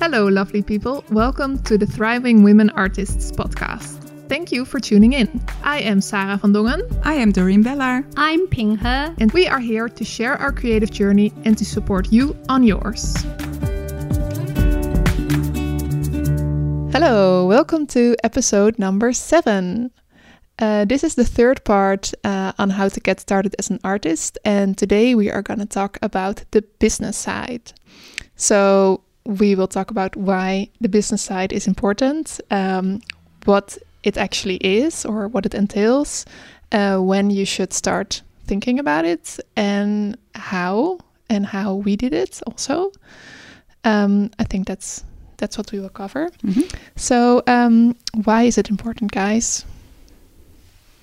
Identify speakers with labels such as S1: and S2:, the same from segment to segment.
S1: Hello, lovely people. Welcome to the Thriving Women Artists podcast. Thank you for tuning in. I am Sarah van Dongen,
S2: I am Doreen Bellar.
S3: I'm Ping He.
S1: and we are here to share our creative journey and to support you on yours. Hello, welcome to episode number seven. Uh, this is the third part uh, on how to get started as an artist, and today we are going to talk about the business side. So, we will talk about why the business side is important, um, what it actually is or what it entails, uh, when you should start thinking about it, and how and how we did it. Also, um, I think that's that's what we will cover.
S2: Mhm.
S1: So, um, why is it important, guys?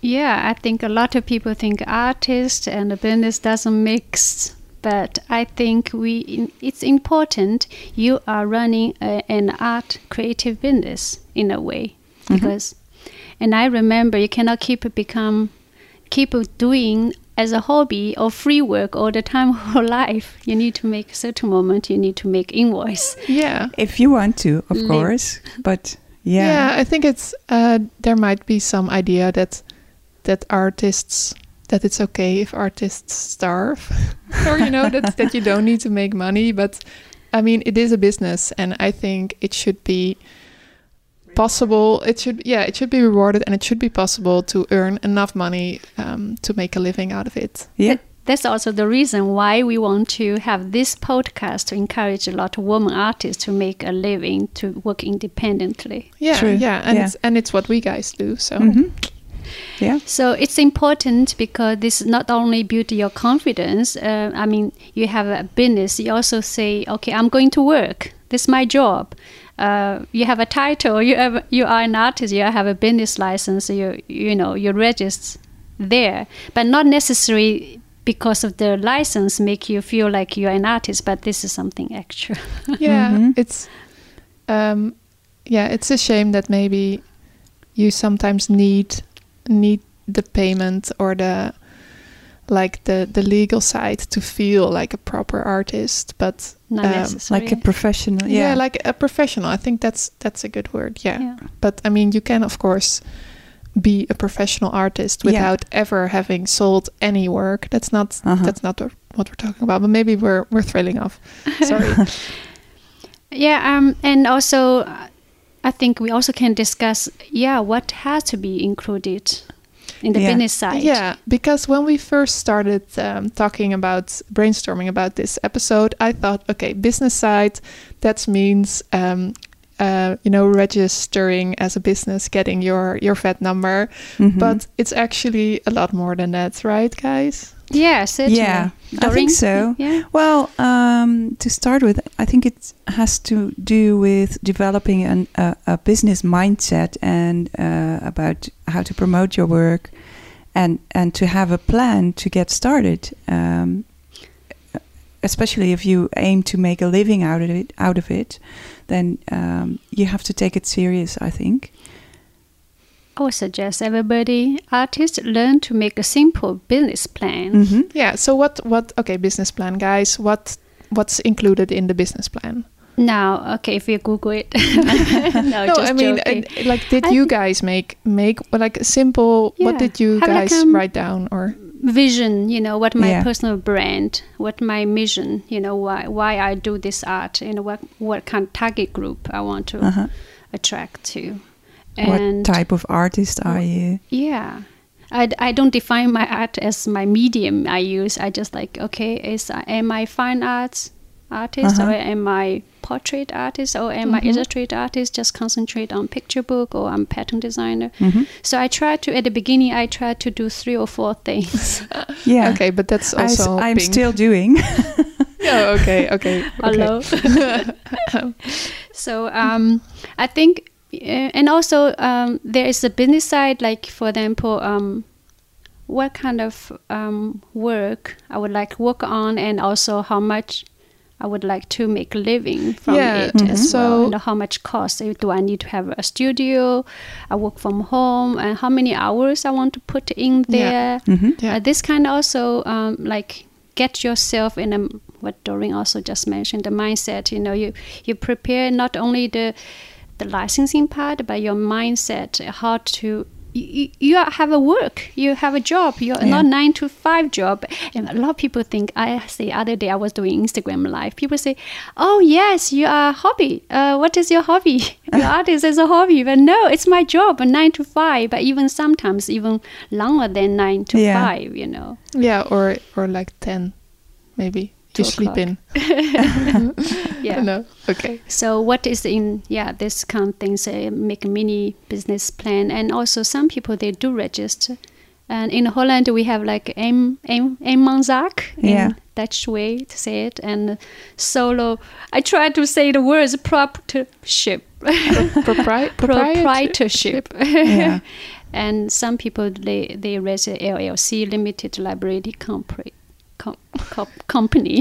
S3: Yeah, I think a lot of people think artist and the business doesn't mix, but I think we it's important you are running a, an art creative business in a way because and I remember you cannot keep it become keep doing as a hobby or free work all the time whole life. You need to make a certain moment you need to make invoice.
S1: Yeah.
S2: If you want to, of
S3: Live.
S2: course. But
S1: Yeah,
S2: yeah.
S1: I think it's uh, there might be some idea that that artists that it's okay if artists starve, or you know that that you don't need to make money. But I mean, it is a business, and I think it should be possible. It should yeah, it should be rewarded, and it should be possible to earn enough money um, to make a living out of it.
S2: Yeah.
S3: That's also the reason why we want to have this podcast to encourage a lot of women artists to make a living, to work independently.
S1: Yeah,
S2: True,
S1: yeah, and
S2: yeah.
S1: it's and it's what we guys do. So
S2: Mhm. Yeah.
S3: So it's important because this not only build your confidence. Uh, I mean, you have a business. You also say, okay, I'm going to work. This is my job. Uh, you have a title. You have you are an artist. You have a business license. You you know you register there, but not necessarily because of the license make you feel like you're an artist. But this is something extra.
S1: yeah
S2: Mhm.
S1: it's um yeah it's a shame that maybe you sometimes need need the payment or the like the the legal side to feel like a proper artist but
S3: not
S1: Um.
S2: Like a professional.
S1: yeah.
S2: Yeah.
S1: like a professional i think that's that's a good word yeah.
S3: yeah.
S1: but i mean you can of course be a professional artist
S2: Yeah.
S1: without ever having sold any work that's not
S2: Uh-huh.
S1: that's not what what we're talking about but maybe we're we're thrilling off sorry
S3: Yeah, um, and also uh, I think we also can discuss, yeah, what has to be included in the
S2: Yeah.
S3: business side.
S1: Yeah, because when we first started um, talking about brainstorming about this episode, I thought, okay, business side, that means, um, uh, you know, registering as a business, getting your your VAT number,
S2: Mhm.
S1: but it's actually a lot more than that, right, guys?
S3: Yeah, certainly.
S2: Yeah, I think so.
S3: Yeah,
S2: Well, um, to start with, I think it has to do with developing an, a, a business mindset and uh, about how to promote your work, and and to have a plan to get started. Um, especially if you aim to make a living out of it, out of it, then um, you have to take it serious. I think.
S3: I would suggest everybody, artists, learn to make a simple business plan.
S2: Mm-hmm.
S1: Yeah. So what? What? Okay, business plan, guys. What? What's included in the business plan?
S3: Now, okay, if you Google it, no,
S1: no,
S3: just
S1: I mean,
S3: joking.
S1: uh, like, did
S3: I
S1: you guys make make like a simple?
S3: Yeah, What
S1: did you
S3: Have like,
S1: guys
S3: um,
S1: write down or?
S3: vision you know what my
S2: Yeah.
S3: personal brand what my mission you know why why i do this art you know what what kind of target group i want to
S2: Uh-huh.
S3: attract to
S2: What type of artist are you?
S3: yeah I, I don't define my art as my medium i use i just like okay is am i fine arts artist
S2: Uh-huh.
S3: or am i portrait artist or am i
S1: Mhm.
S3: illustrate artist just concentrate on picture book or i'm pattern designer
S2: Mhm.
S3: so i try to at the beginning i try to do three or four things
S2: Yeah.
S1: Okay, but that's also.
S2: I'm
S1: pink.
S2: still doing.
S1: Oh, okay, okay. okay.
S3: Hello. so um, I think, uh, and also um, there is a business side. Like for example, um, what kind of um, work I would like to work on, and also how much I would like to make a living from
S1: Yeah,
S3: it
S2: mhm.
S3: as
S1: So-
S3: well. And how much cost do I need to have a studio? I work from home, and how many hours I want to put in
S1: Yeah.
S3: there.
S2: Mhm.
S1: Yeah.
S3: Uh, this kind also um, like get yourself in a what Doreen also just mentioned the mindset. You know, you you prepare not only the the licensing part, but your mindset, how to you, you have a work, you have a job, you're
S2: Yeah.
S3: not nine to five job. And a lot of people think, I say, other day I was doing Instagram live. People say, oh yes, you are a hobby. Uh, what is your hobby? your artist is a hobby. But no, it's my job, nine to five, but even sometimes even longer than nine to
S2: Yeah.
S3: five, you know.
S1: Yeah, or or like ten, maybe.
S3: to
S1: sleep in.
S3: Yeah.
S1: No. Okay.
S3: So what is in yeah this kind of things uh, make a mini business plan and also some people they do register and in Holland we have like een een eenmanszaak
S2: Yeah.
S3: in Dutch way to say it and solo I try to say the words proprietorship
S1: Propri-
S3: proprietorship
S2: Yeah.
S3: and some people they they register LLC limited liability company com, com, company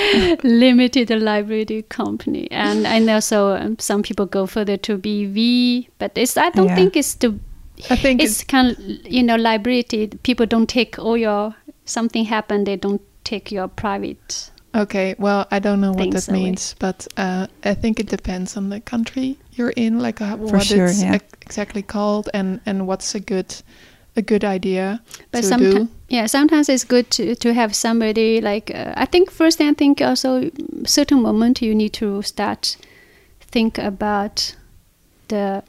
S3: limited liability company and and also um, some people go further to BV but it's I don't
S2: Yeah.
S3: think it's the
S1: I think
S3: it's kind of you know liability people don't take all your something happened they don't take your private
S1: Okay, well, I don't know what that
S3: away.
S1: means, but uh, I think it depends on the country you're in, like uh, what
S2: sure,
S1: it's
S2: yeah.
S1: ex- exactly called, and and what's a good a good idea
S3: but
S1: to
S3: sometimes
S1: do.
S3: yeah sometimes it's good to, to have somebody like uh, i think first thing i think also certain moment you need to start think about the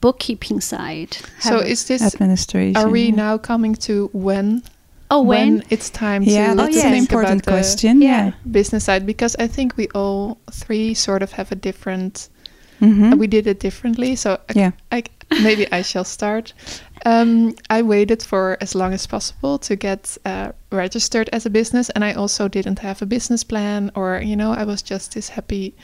S3: bookkeeping side
S1: So
S3: Have a-
S1: is this?
S2: Administration.
S1: Are we
S2: yeah.
S1: now coming to when
S3: oh when,
S1: it's time
S2: Yeah,
S1: to,
S2: that's
S3: Oh, yes.
S2: an important question.
S3: Yeah.
S2: Yeah.
S1: business side? Because I think we all three sort of have a different
S2: Mhm.
S1: Uh, we did it differently. So I,
S2: Yeah.
S1: I, maybe I shall start. Um, I waited for as long as possible to get uh, registered as a business, and I also didn't have a business plan, or you know, I was just this happy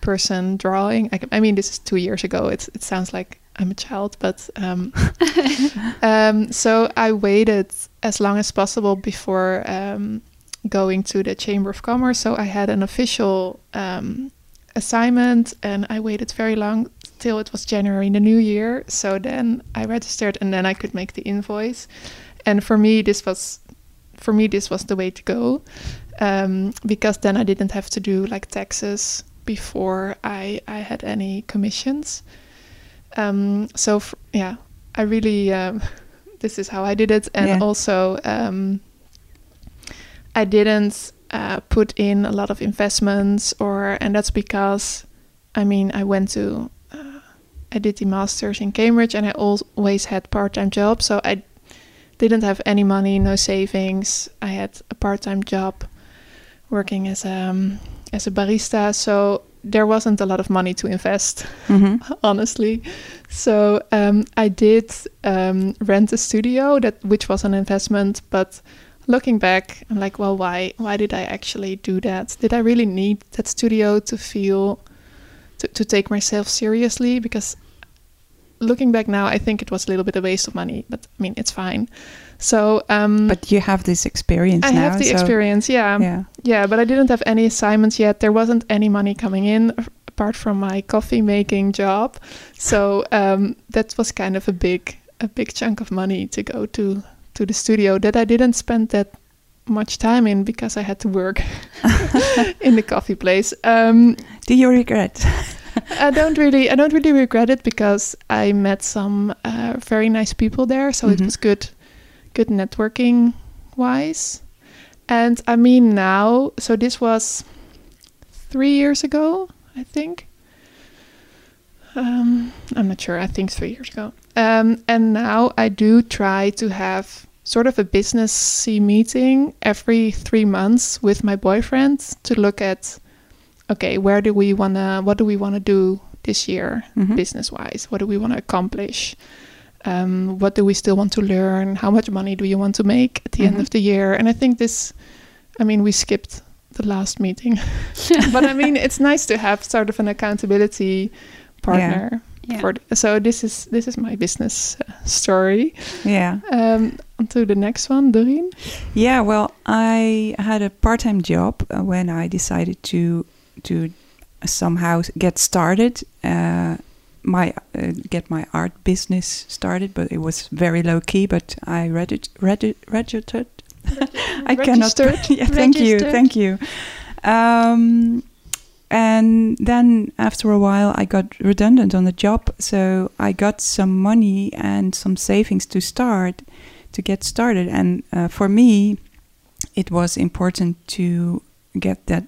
S1: person drawing. I, I mean, this is two years ago. It's, it sounds like I'm a child, but um, um, so I waited as long as possible before um, going to the Chamber of Commerce. So I had an official um, assignment, and I waited very long till it was January in the new year. So then I registered, and then I could make the invoice. And for me, this was for me this was the way to go um, because then I didn't have to do like taxes before I I had any commissions. Um, so f- yeah, I really um, this is how I did it, and
S2: Yeah.
S1: also um, I didn't uh, put in a lot of investments, or and that's because I mean I went to uh, I did the masters in Cambridge, and I always had part time jobs, so I didn't have any money, no savings. I had a part time job working as a um, as a barista, so there wasn't a lot of money to invest
S2: Mhm.
S1: honestly. So um, I did um, rent a studio that which was an investment, but looking back, I'm like, well, why why did I actually do that? Did I really need that studio to feel to, to take myself seriously? Because looking back now, I think it was a little bit a waste of money, but I mean, it's fine. So um,
S2: But you have this experience
S1: I
S2: now.
S1: have the
S2: so-
S1: experience, yeah.
S2: Yeah.
S1: Yeah, but I didn't have any assignments yet. There wasn't any money coming in apart from my coffee making job. So um, that was kind of a big a big chunk of money to go to to the studio that I didn't spend that much time in because I had to work in the coffee place. Um,
S2: Do you regret?
S1: I don't really I don't really regret it because I met some uh, very nice people there, so it
S2: Mhm.
S1: was good good networking wise. And I mean now, so this was 3 years ago, I think. Um, I'm not sure. I think 3 years ago. Um, and now I do try to have sort of a businessy meeting every 3 months with my boyfriend to look at okay, where do we want to what do we want to do this year
S2: Mhm.
S1: business wise? What do we want to accomplish? Um, what do we still want to learn? How much money do you want to make at the end
S2: Mhm.
S1: of the year? And I think this, I mean, we skipped the last meeting, but I mean, it's nice to have sort of an accountability partner.
S3: Yeah.
S1: For th- so this is this is my business uh, story.
S2: Yeah.
S1: Um, on to the next one, Doreen.
S2: Yeah, well, I had a part-time job uh, when I decided to to somehow get started. Uh, my uh, get my art business started, but it was very low key. But I regi- regi- registered I cannot.
S1: Registered.
S2: yeah, thank you, thank you. Um, and then after a while, I got redundant on the job, so I got some money and some savings to start, to get started. And uh, for me, it was important to get that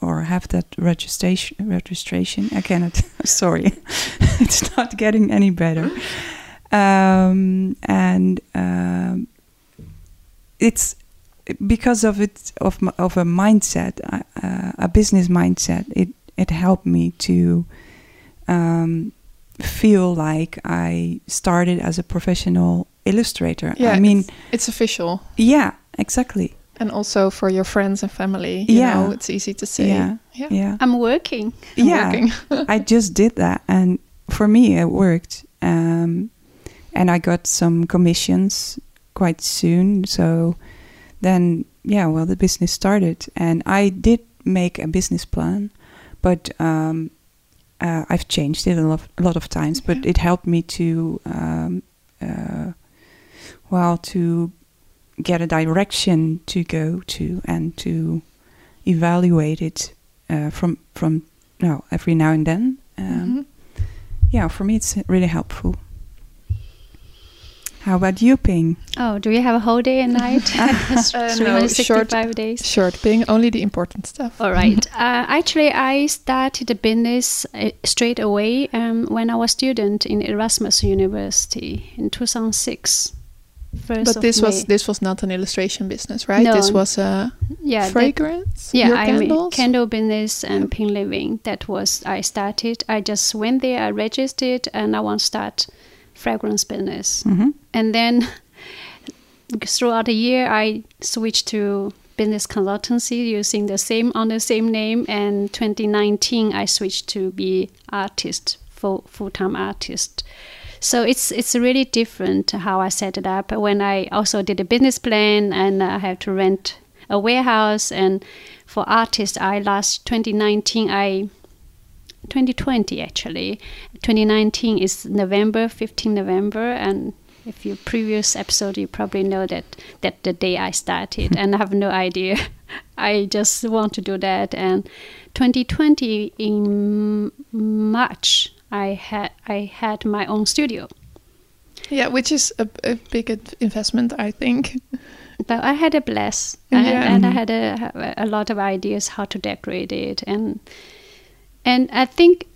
S2: or have that registration. Registration. I cannot. sorry, it's not getting any better. Um, and um, it's because of it of of a mindset, uh, uh, a business mindset. It it helped me to um, feel like I started as a professional illustrator.
S1: Yeah,
S2: I mean,
S1: it's, it's official,
S2: yeah, exactly.
S1: and also for your friends and family. You
S2: Yeah.
S1: know, it's easy to say.
S2: Yeah,
S1: yeah.
S2: yeah.
S3: I'm working.
S1: I'm
S2: yeah,
S1: working.
S2: I just did that, and for me, it worked. Um, and I got some commissions quite soon. So then, yeah, well, the business started, and I did make a business plan, but um, uh, I've changed it a lot, a lot of times. But it helped me to, um, uh, well, to get a direction to go to and to evaluate it uh, from from no every now and then. Um,
S1: Mhm.
S2: Yeah, for me it's really helpful. How about you, Ping?
S3: Oh, do we have a whole day and night?
S1: Uh, no, short,
S3: 365 days.
S1: short, Ping, only the important stuff.
S3: All right. uh, actually, I started a business uh, straight away um, when I was student in Erasmus University in 2006. First
S1: But
S3: of
S1: this was this was not an illustration business, right?
S3: No.
S1: This was a
S3: yeah that-
S1: fragrance.
S3: yeah, I mean candle business and
S1: Yeah.
S3: pink living. That was I started. I just went there, I registered, and I want to start fragrance business.
S2: Mm-hmm.
S3: And then throughout the year, I switched to business consultancy using the same on the same name. And 2019, I switched to be artist, full full time artist. So it's it's really different how I set it up. When I also did a business plan and I have to rent a warehouse. And for artists, I last 2019 I 2020 actually 2019 is november 15 november and if you previous episode you probably know that that the day i started and i have no idea i just want to do that and 2020 in march i had i had my own studio
S1: Yeah, which is a, a big investment, I think.
S3: but I had a bless, and,
S1: Yeah.
S3: and I
S2: Mhm.
S3: had a, a lot of ideas how to decorate it, and and I think,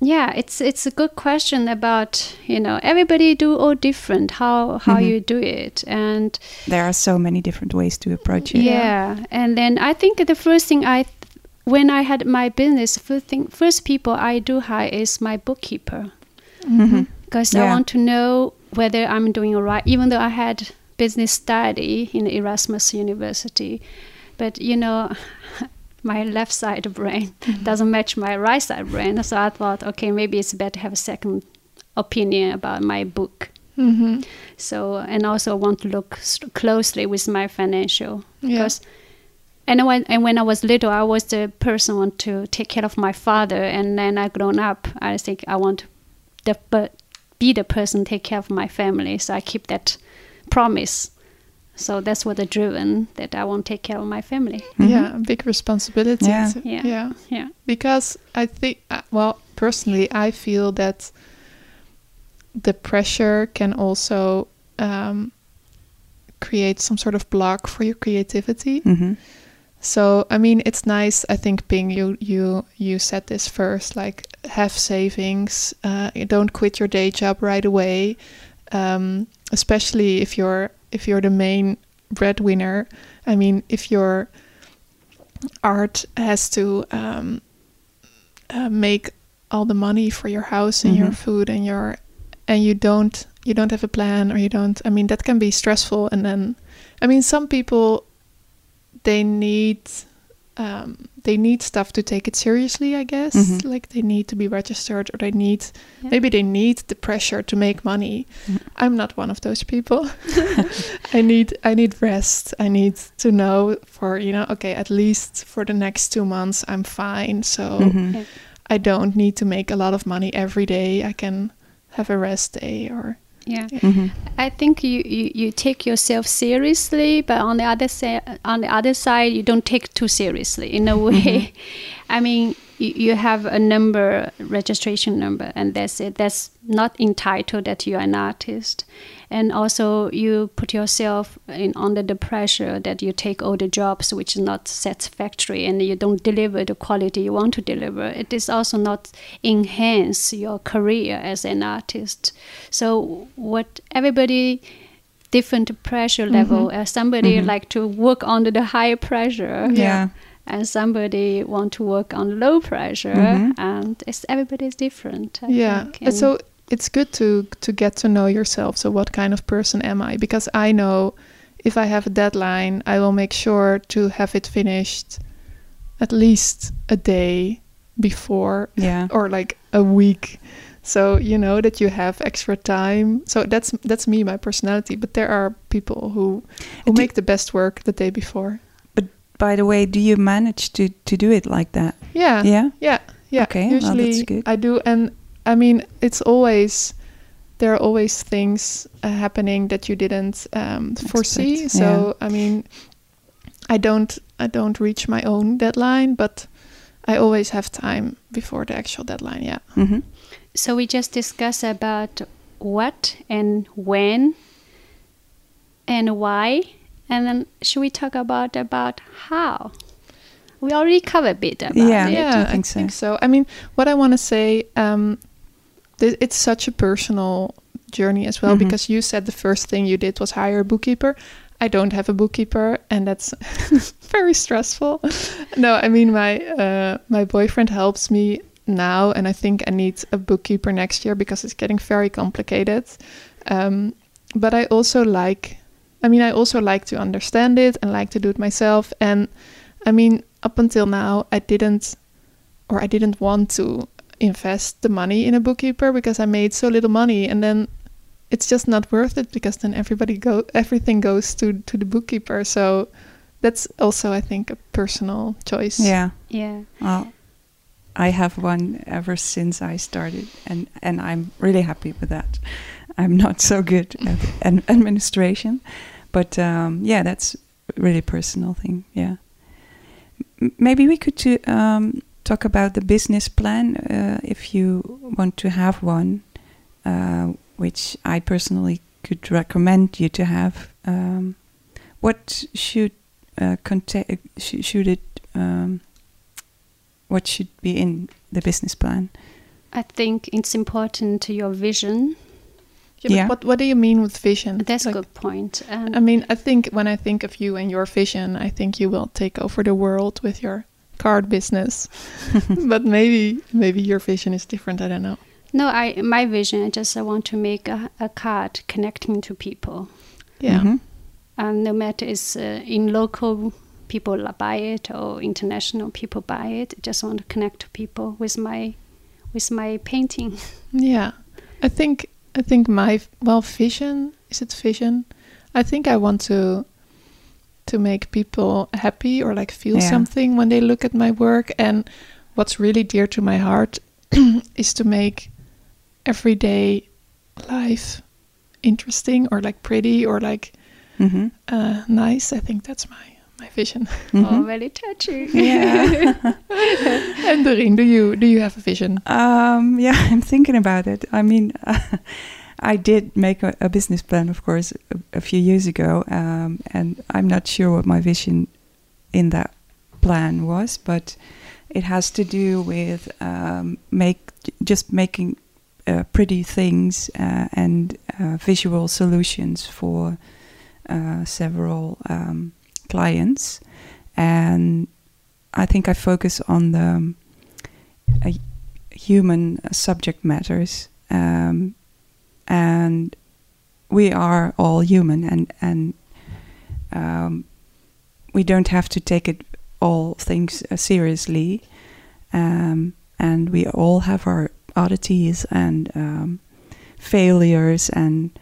S3: yeah, it's it's a good question about you know everybody do all different how how
S2: Mhm.
S3: you do it, and
S2: There are so many different ways to approach it.
S3: yeah. and then I think the first thing I when I had my business, first thing first people I do hire is my bookkeeper
S2: Mhm.
S3: because I want to know whether I'm doing all right, even though I had business study in Erasmus University. But you know, my left side brain doesn't match my right side brain, so I thought, okay, maybe it's better to have a second opinion about my book.
S1: Mm-hmm.
S3: So, and also want to look s- closely with my financial
S1: Yeah.
S3: because. And when and when I was little, I was the person want to take care of my father, and then I grown up. I think I want but be the person take care of my family. So I keep that promise. So that's what the driven that I want to take care of my family.
S2: Mhm.
S1: Yeah, big responsibility.
S2: Yeah.
S1: to-
S3: Yeah.
S1: yeah.
S3: Yeah.
S1: Because I think, uh, well, personally, I feel that the pressure can also um, create some sort of block for your creativity.
S2: Mhm.
S1: So I mean, it's nice. I think Ping, you you you said this first. Like, have savings. Uh, don't quit your day job right away. Um, especially if you're if you're the main breadwinner. I mean, if your art has to um, uh, make all the money for your house and your
S2: Mhm.
S1: food and your and you don't you don't have a plan or you don't. I mean, that can be stressful. And then, I mean, some people they need um, they need stuff to take it seriously. I guess
S2: Mhm.
S1: like they need to be registered or they need
S3: Yeah.
S1: maybe they need the pressure to make money.
S2: Mhm.
S1: I'm not one of those people. I need I need rest. I need to know for you know okay at least for the next two months I'm fine. So
S2: Mhm.
S3: Yeah.
S1: I don't need to make a lot of money every day. I can have a rest day or
S3: Yeah.
S2: Mhm.
S3: I think you, you, you take yourself seriously, but on the other side, on the other side, you don't take too seriously. In a way, I mean, you, you have a number, registration number, and that's it. That's not entitled that you are an artist, and also you put yourself in under the pressure that you take all the jobs which is not satisfactory, and you don't deliver the quality you want to deliver. It is also not enhance your career as an artist. So what everybody different pressure level. Uh, somebody
S2: Mhm.
S3: like to work under the high pressure,
S2: Yeah.
S3: and somebody want to work on low pressure,
S2: Mhm.
S3: and it's everybody's different. I
S1: yeah
S3: think,
S1: and
S3: and-
S1: so it's good to to get to know yourself so what kind of person am i because i know if i have a deadline i will make sure to have it finished at least a day before
S2: Yeah.
S1: or like a week so you know that you have extra time so that's that's me my personality but there are people who who
S2: Do-
S1: make the best work the day before But
S2: By the way, do you manage to to do it like that?
S1: yeah
S2: Yeah.
S1: Yeah, yeah.
S2: Okay, well,
S1: usually
S2: good.
S1: I do, and I mean, it's always there are always things uh, happening that you didn't um, foresee.
S2: Expect,
S1: So
S2: yeah.
S1: I mean, I don't I don't reach my own deadline, but I always have time before the actual deadline. Yeah.
S2: hmm
S3: So we just discuss about what and when and why, and then should we talk about about how? We already covered a bit about
S2: Yeah.
S3: it.
S1: yeah,
S2: I think so.
S1: I mean, what I want to say, um, th- it's such a personal journey as well
S2: Mhm.
S1: because you said the first thing you did was hire a bookkeeper. I don't have a bookkeeper, and that's very stressful. no, I mean my uh, my boyfriend helps me now, and I think I need a bookkeeper next year because it's getting very complicated. Um, but I also like, I mean, I also like to understand it and like to do it myself. And I mean, up until now, I didn't, or I didn't want to invest the money in a bookkeeper because I made so little money, and then it's just not worth it because then everybody go, everything goes to to the bookkeeper. So that's also, I think, a personal choice.
S2: Yeah.
S3: Yeah.
S2: Well, I have one ever since I started, and and I'm really happy with that. I'm not so good at an administration, but um, yeah, that's a really personal thing. Yeah, M- maybe we could to, um, talk about the business plan uh, if you want to have one, uh, which I personally could recommend you to have. Um, what should uh, contain? Sh- should it? Um, what should be in the business plan?
S3: I think it's important to your vision.
S1: Yeah, but
S2: Yeah.
S1: What What do you mean with vision?
S3: That's
S1: Like,
S3: a good point. And
S1: I mean, I think when I think of you and your vision, I think you will take over the world with your card business. but maybe maybe your vision is different. I don't know.
S3: no, I my vision. I just I want to make a, a card connecting to people.
S1: Yeah.
S2: Mhm.
S3: and no matter it's uh, in local people buy it or international people buy it I just want to connect to people with my with my painting
S1: Yeah. I think I think my well vision is it vision? I think I want to to make people happy or like feel
S2: Yeah.
S1: something when they look at my work and what's really dear to my heart is to make everyday life interesting or like pretty or like
S2: Mhm.
S1: uh, nice. I think that's my my vision.
S3: oh
S2: Mhm.
S3: very touching
S2: Yeah.
S1: and Doreen, do you do you have a vision?
S2: Um, yeah, I'm thinking about it. I mean, I did make a, a business plan, of course, a, a few years ago, um, and I'm not sure what my vision in that plan was, but it has to do with um, make just making uh, pretty things uh, and uh, visual solutions for uh, several um, clients, and I think I focus on the uh, human subject matters, um, and we are all human, and and um, we don't have to take it all things uh, seriously, um, and we all have our oddities and um, failures, and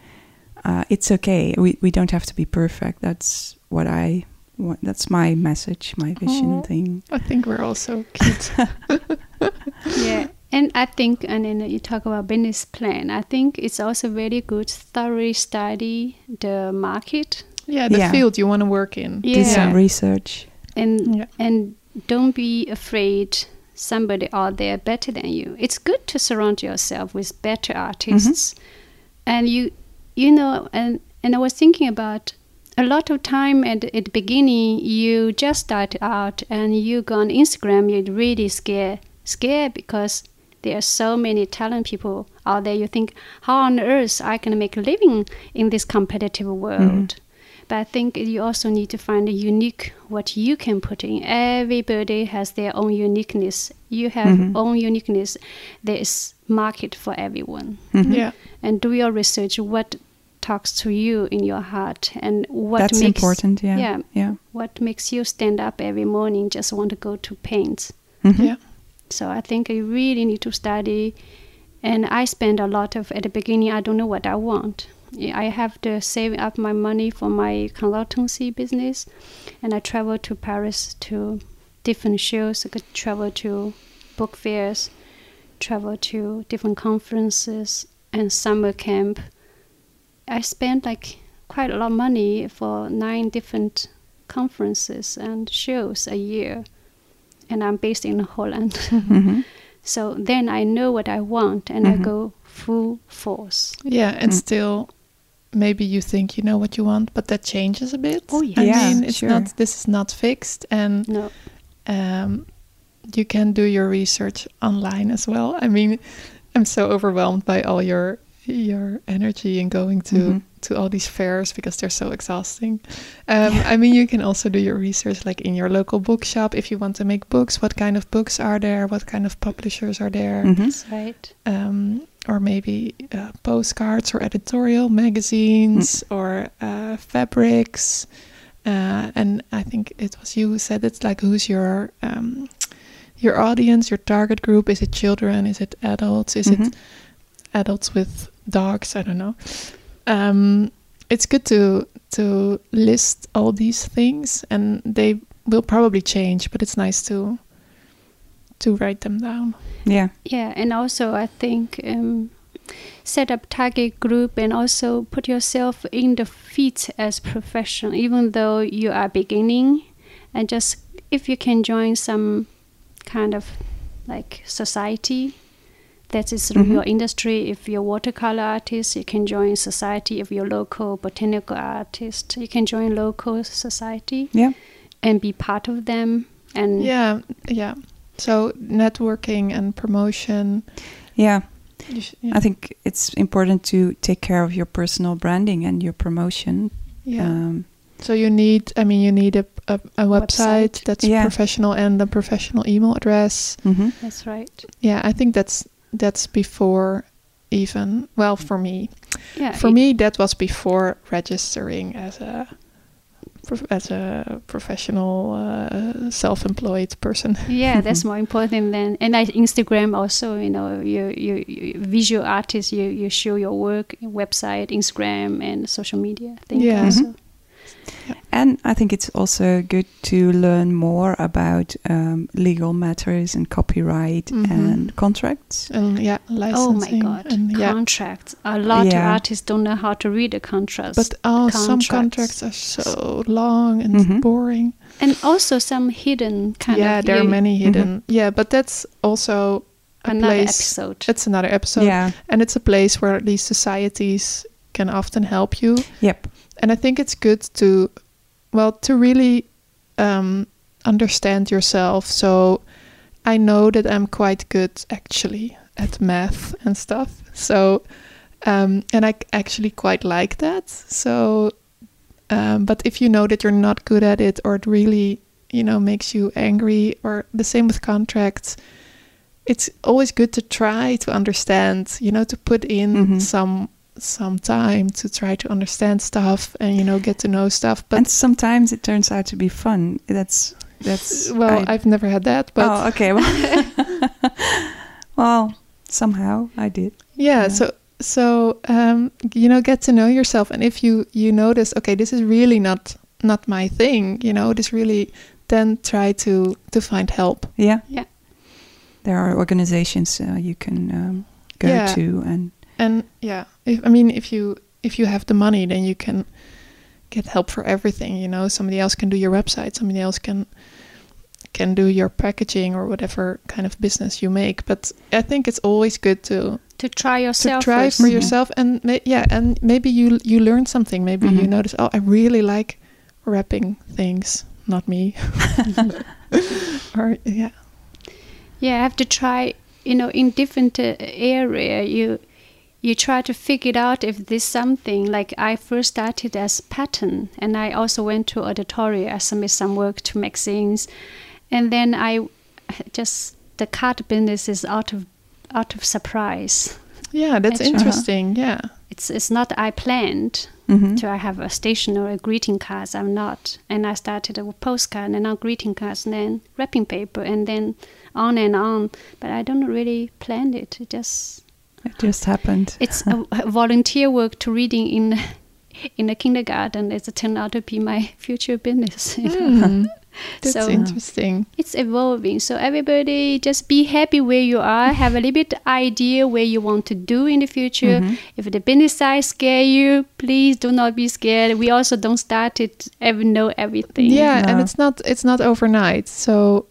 S2: uh, it's okay. We we don't have to be perfect. That's what I. want. That's my message, my vision
S1: Aw.
S2: thing.
S1: I think we're all so cute.
S3: yeah And I think, and then you talk about business plan. I think it's also very good thoroughly study the market
S1: Yeah, the
S2: Yeah.
S1: field you want to work in.
S3: Yeah.
S2: Do some research.
S3: and
S1: Yeah.
S3: and don't be afraid somebody out there better than you. It's good to surround yourself with better artists, mm-hmm. and you you know and and I was thinking about a lot of time at, at the beginning you just start out and you go on Instagram you're really scared scared because there are so many talent people out there you think how on earth I can make a living in this competitive world but I think you also need to find a unique what you can put in. Everybody has their own uniqueness. You have
S2: Mhm.
S3: own uniqueness. There is market for everyone.
S2: Mhm.
S1: Yeah.
S3: And do your research. What talks to you in your heart, and what
S2: That's
S3: makes
S2: important. Yeah.
S3: yeah.
S2: Yeah.
S3: what makes you stand up every morning just want to go to paint.
S2: Mhm.
S1: Yeah.
S3: So I think you really need to study. And I spend a lot of at the beginning. I don't know what I want. I have to save up my money for my consultancy business, and I travel to Paris to different shows. I could travel to book fairs, travel to different conferences and summer camp. I spent like quite a lot of money for nine different conferences and shows a year, and I'm based in Holland.
S2: Mhm.
S3: So then I know what I want and I
S2: Mhm.
S3: go full force.
S1: Yeah, and
S2: Mm.
S1: still, maybe you think you know what you want, but that changes a bit.
S3: Oh,
S1: I
S2: yeah.
S1: mean, it's
S2: sure.
S1: not. This is not fixed, and
S3: No.
S1: um, you can do your research online as well. I mean, I'm so overwhelmed by all your your energy in going to
S2: Mhm.
S1: to all these fairs because they're so exhausting. Um, I mean, you can also do your research like in your local bookshop if you want to make books. What kind of books are there? What kind of publishers are there?
S2: Mhm.
S3: That's right.
S1: um, or maybe uh, postcards or editorial magazines or uh, fabrics. Uh, and I think it was you who said it's like who's your um, your audience, your target group? Is it children? Is it adults? Is
S2: Mhm.
S1: it adults with dogs? I don't know. Um, it's good to to list all these things, and they will probably change, but it's nice to to write them down.
S2: Yeah.
S3: Yeah, and also I think um, set up target group and also put yourself in the feet as professional, even though you are beginning, and just if you can join some kind of like society that is through
S2: Mhm.
S3: your industry. If you're watercolor artist, you can join society. If you're local botanical artist, you can join local society
S2: Yeah.
S3: and be part of them. And
S1: Yeah, yeah. So networking and promotion.
S2: Yeah.
S1: You sh- yeah.
S2: I think it's important to take care of your personal branding and your promotion.
S1: yeah.
S2: Um,
S1: so you need, I mean, you need a a, a website,
S3: Website.
S1: that's
S2: Yeah.
S1: professional and a professional email address.
S2: mhm.
S3: that's right.
S1: Yeah, I think that's that's before even. Well, for me,
S3: Yeah.
S1: for me, that was before registering as a as a professional uh, self-employed person.
S3: yeah that's more important than and I, instagram also you know you, you you visual artist you you show your work website instagram and social media I think
S1: Yeah.
S3: also.
S2: Mhm. And I think it's also good to learn more about um, legal matters and copyright
S1: Mhm.
S2: and contracts.
S1: And yeah,
S3: oh my god
S1: And yeah,
S3: contracts a lot of artists don't know how to read a contract.
S1: but oh, some
S3: contracts.
S1: contracts are so long and
S2: Mhm.
S1: boring.
S3: and also some hidden kind
S1: yeah,
S3: of
S1: there are many hidden. Yeah, but that's also a
S3: another
S1: place.
S3: episode
S1: It's another episode,
S2: yeah.
S1: and it's a place where these societies can often help you.
S2: Yep.
S1: And I think it's good to, well, to really um, understand yourself. So I know that I'm quite good actually at math and stuff. So, um, and I actually quite like that. So, um, but if you know that you're not good at it or it really, you know, makes you angry, or the same with contracts, it's always good to try to understand, you know, to put in
S2: Mhm.
S1: some some time to try to understand stuff and you know get to know stuff but
S2: and sometimes it turns out to be fun. That's that's
S1: well
S2: I-
S1: I, have never had that but
S2: oh, okay. Well, well, somehow I did.
S1: yeah,
S2: yeah.
S1: so so um you know get to know yourself and if you you notice okay this is really not not my thing you know this really then try to to find help
S2: yeah Yeah. there are organizations uh, you can um, go
S1: Yeah.
S2: to and
S1: and yeah if, i mean if you if you have the money then you can get help for everything you know somebody else can do your website somebody else can can do your packaging or whatever kind of business you make but i think it's always good to
S3: to try yourself to
S1: try
S3: first.
S1: for
S2: Mhm.
S1: yourself and ma- yeah and maybe you you learn something maybe you
S2: Mhm.
S1: notice oh i really like wrapping things not me or yeah
S3: Yeah, I have to try. You know, in different uh, area, you you try to figure out if there's something. Like I first started as pattern, and I also went to editorial. I submit some work to magazines, and then I just the card business is out of out of surprise.
S1: yeah that's
S3: Actually-
S1: interesting yeah
S3: It's it's not I planned
S2: Mhm.
S3: to have a stationery greeting cards. I'm not, and I started with postcard and now greeting cards, and then wrapping paper, and then on and on. But I don't really plan it. It just
S2: it just happened.
S3: it's a, a volunteer work to reading in in a kindergarten. It's turned out to be my future business. you know.
S1: Hmm. that's
S3: So-
S1: interesting
S3: It's evolving. So everybody just be happy where you are. Have a little bit idea where you want to do in the future.
S2: Mhm.
S3: If the business side scare you, please do not be scared. We also don't start it ever know everything.
S1: Yeah, and it's not it's not overnight. So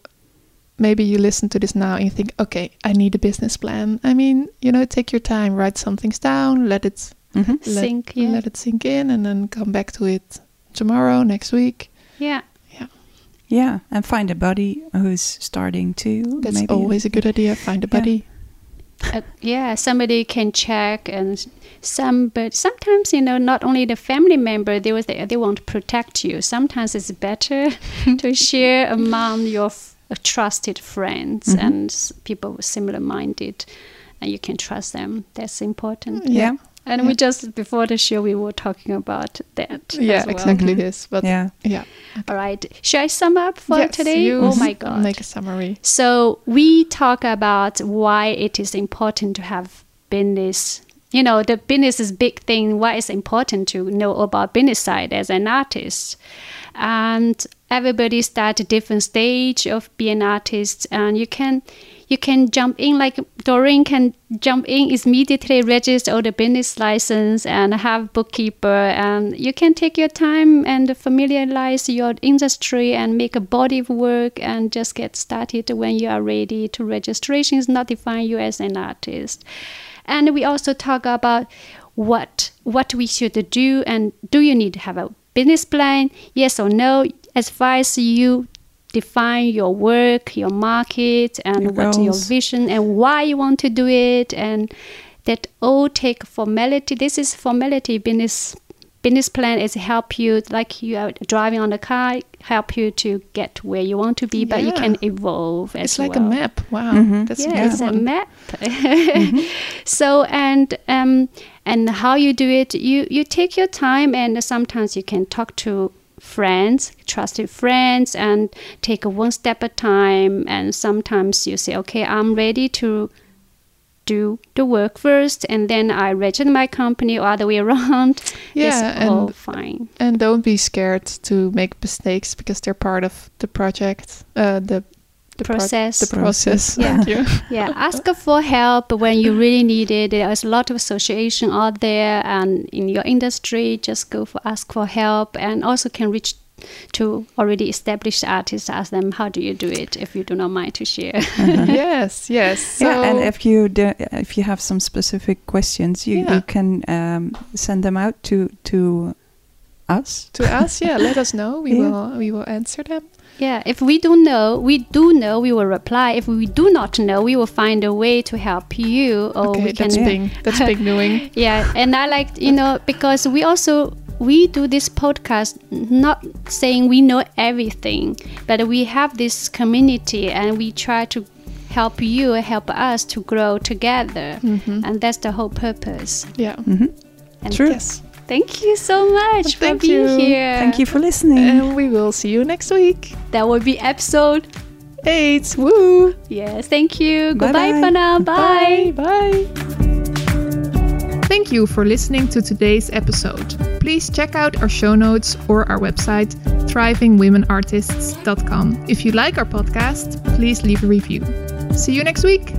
S1: maybe you listen to this now and you think, okay, I need a business plan. I mean, you know, take your time, write some things down, let it
S2: Mhm.
S1: let,
S3: Sink, yeah.
S1: let it sink in, and then come back to it tomorrow, next week.
S3: Yeah.
S2: Yeah, Yeah, and find a buddy who's starting too.
S1: That's
S2: maybe.
S1: always a good idea. Find a
S2: Yeah.
S1: buddy.
S3: Uh, yeah, somebody can check and some, but sometimes you know, not only the family member, they was they, they want to protect you. Sometimes it's better to share among your f- trusted friends
S2: Mhm.
S3: and s- people with similar minded, and you can trust them. That's important.
S2: Yeah,
S3: And we just before the show we were talking about that.
S1: Yeah,
S3: well.
S1: exactly this. But
S2: yeah.
S1: yeah,
S3: All right, should I sum up for
S1: Yes,
S3: today?
S1: you
S3: Oh my god!
S1: Make a summary.
S3: So we talk about why it is important to have business. You know, the business is big thing. Why it's important to know about business side as an artist, and everybody at a different stage of being an artist, and you can you can jump in like Doreen can jump in immediately register all the business license and have bookkeeper and you can take your time and familiarize your industry and make a body of work and just get started when you are ready to registrations not define you as an artist. And we also talk about what what we should do and do you need to have a business plan yes or no as far as you define your work your market and
S2: Your
S3: what your vision and why you want to do it and that all take formality this is formality business business plan is help you like you are driving on the car help you to get where you want to be but you can evolve as
S1: It's like
S3: well
S1: a map. Wow,
S2: Mhm.
S1: that's
S3: yeah,
S1: a good
S3: it's a
S1: one.
S3: map. so and um and how you do it, you you take your time and sometimes you can talk to friends, trusted friends, and take a one step at a time. And sometimes you say, okay, I'm ready to do the work first, and then I register my company, or other way around.
S1: Yeah,
S3: it's all
S1: and
S3: fine.
S1: and don't be scared to make mistakes because they're part of the project. Uh, the the pro-
S3: Process.
S1: the process.
S3: Yeah.
S1: Thank you.
S3: yeah ask for help when you really need it there's a lot of association out there and in your industry just go for ask for help and also can reach to already established artists ask them how do you do it if you do not mind to share
S1: yes, yes. So,
S2: yeah, and if you do, if you have some specific questions, you,
S1: Yeah.
S2: you can um, send them out to to us.
S1: to us, yeah, let us know. We
S2: Yeah.
S1: will we will answer them.
S3: Yeah if we do know we do know we will reply if we do not know we will find a way to help you or
S1: okay,
S3: we can
S1: that's big. That's big doing.
S3: yeah and i like you know because we also we do this podcast not saying we know everything but we have this community and we try to help you help us to grow together
S1: Mhm.
S3: and that's the whole purpose
S1: Yeah.
S2: Mhm.
S3: and
S2: True.
S1: Yes.
S3: Thank you so much for
S1: Thank
S3: being
S1: you.
S3: here
S2: Thank you for listening.
S1: And we will see you next week.
S3: that will be episode
S1: Eight. Woo.
S3: yes thank you goodbye
S2: Bye-bye.
S3: for now bye.
S1: Bye. Thank you for listening to today's episode. Please check out our show notes or our website, thrivingwomenartists.com. If you like our podcast, please leave a review. See you next week.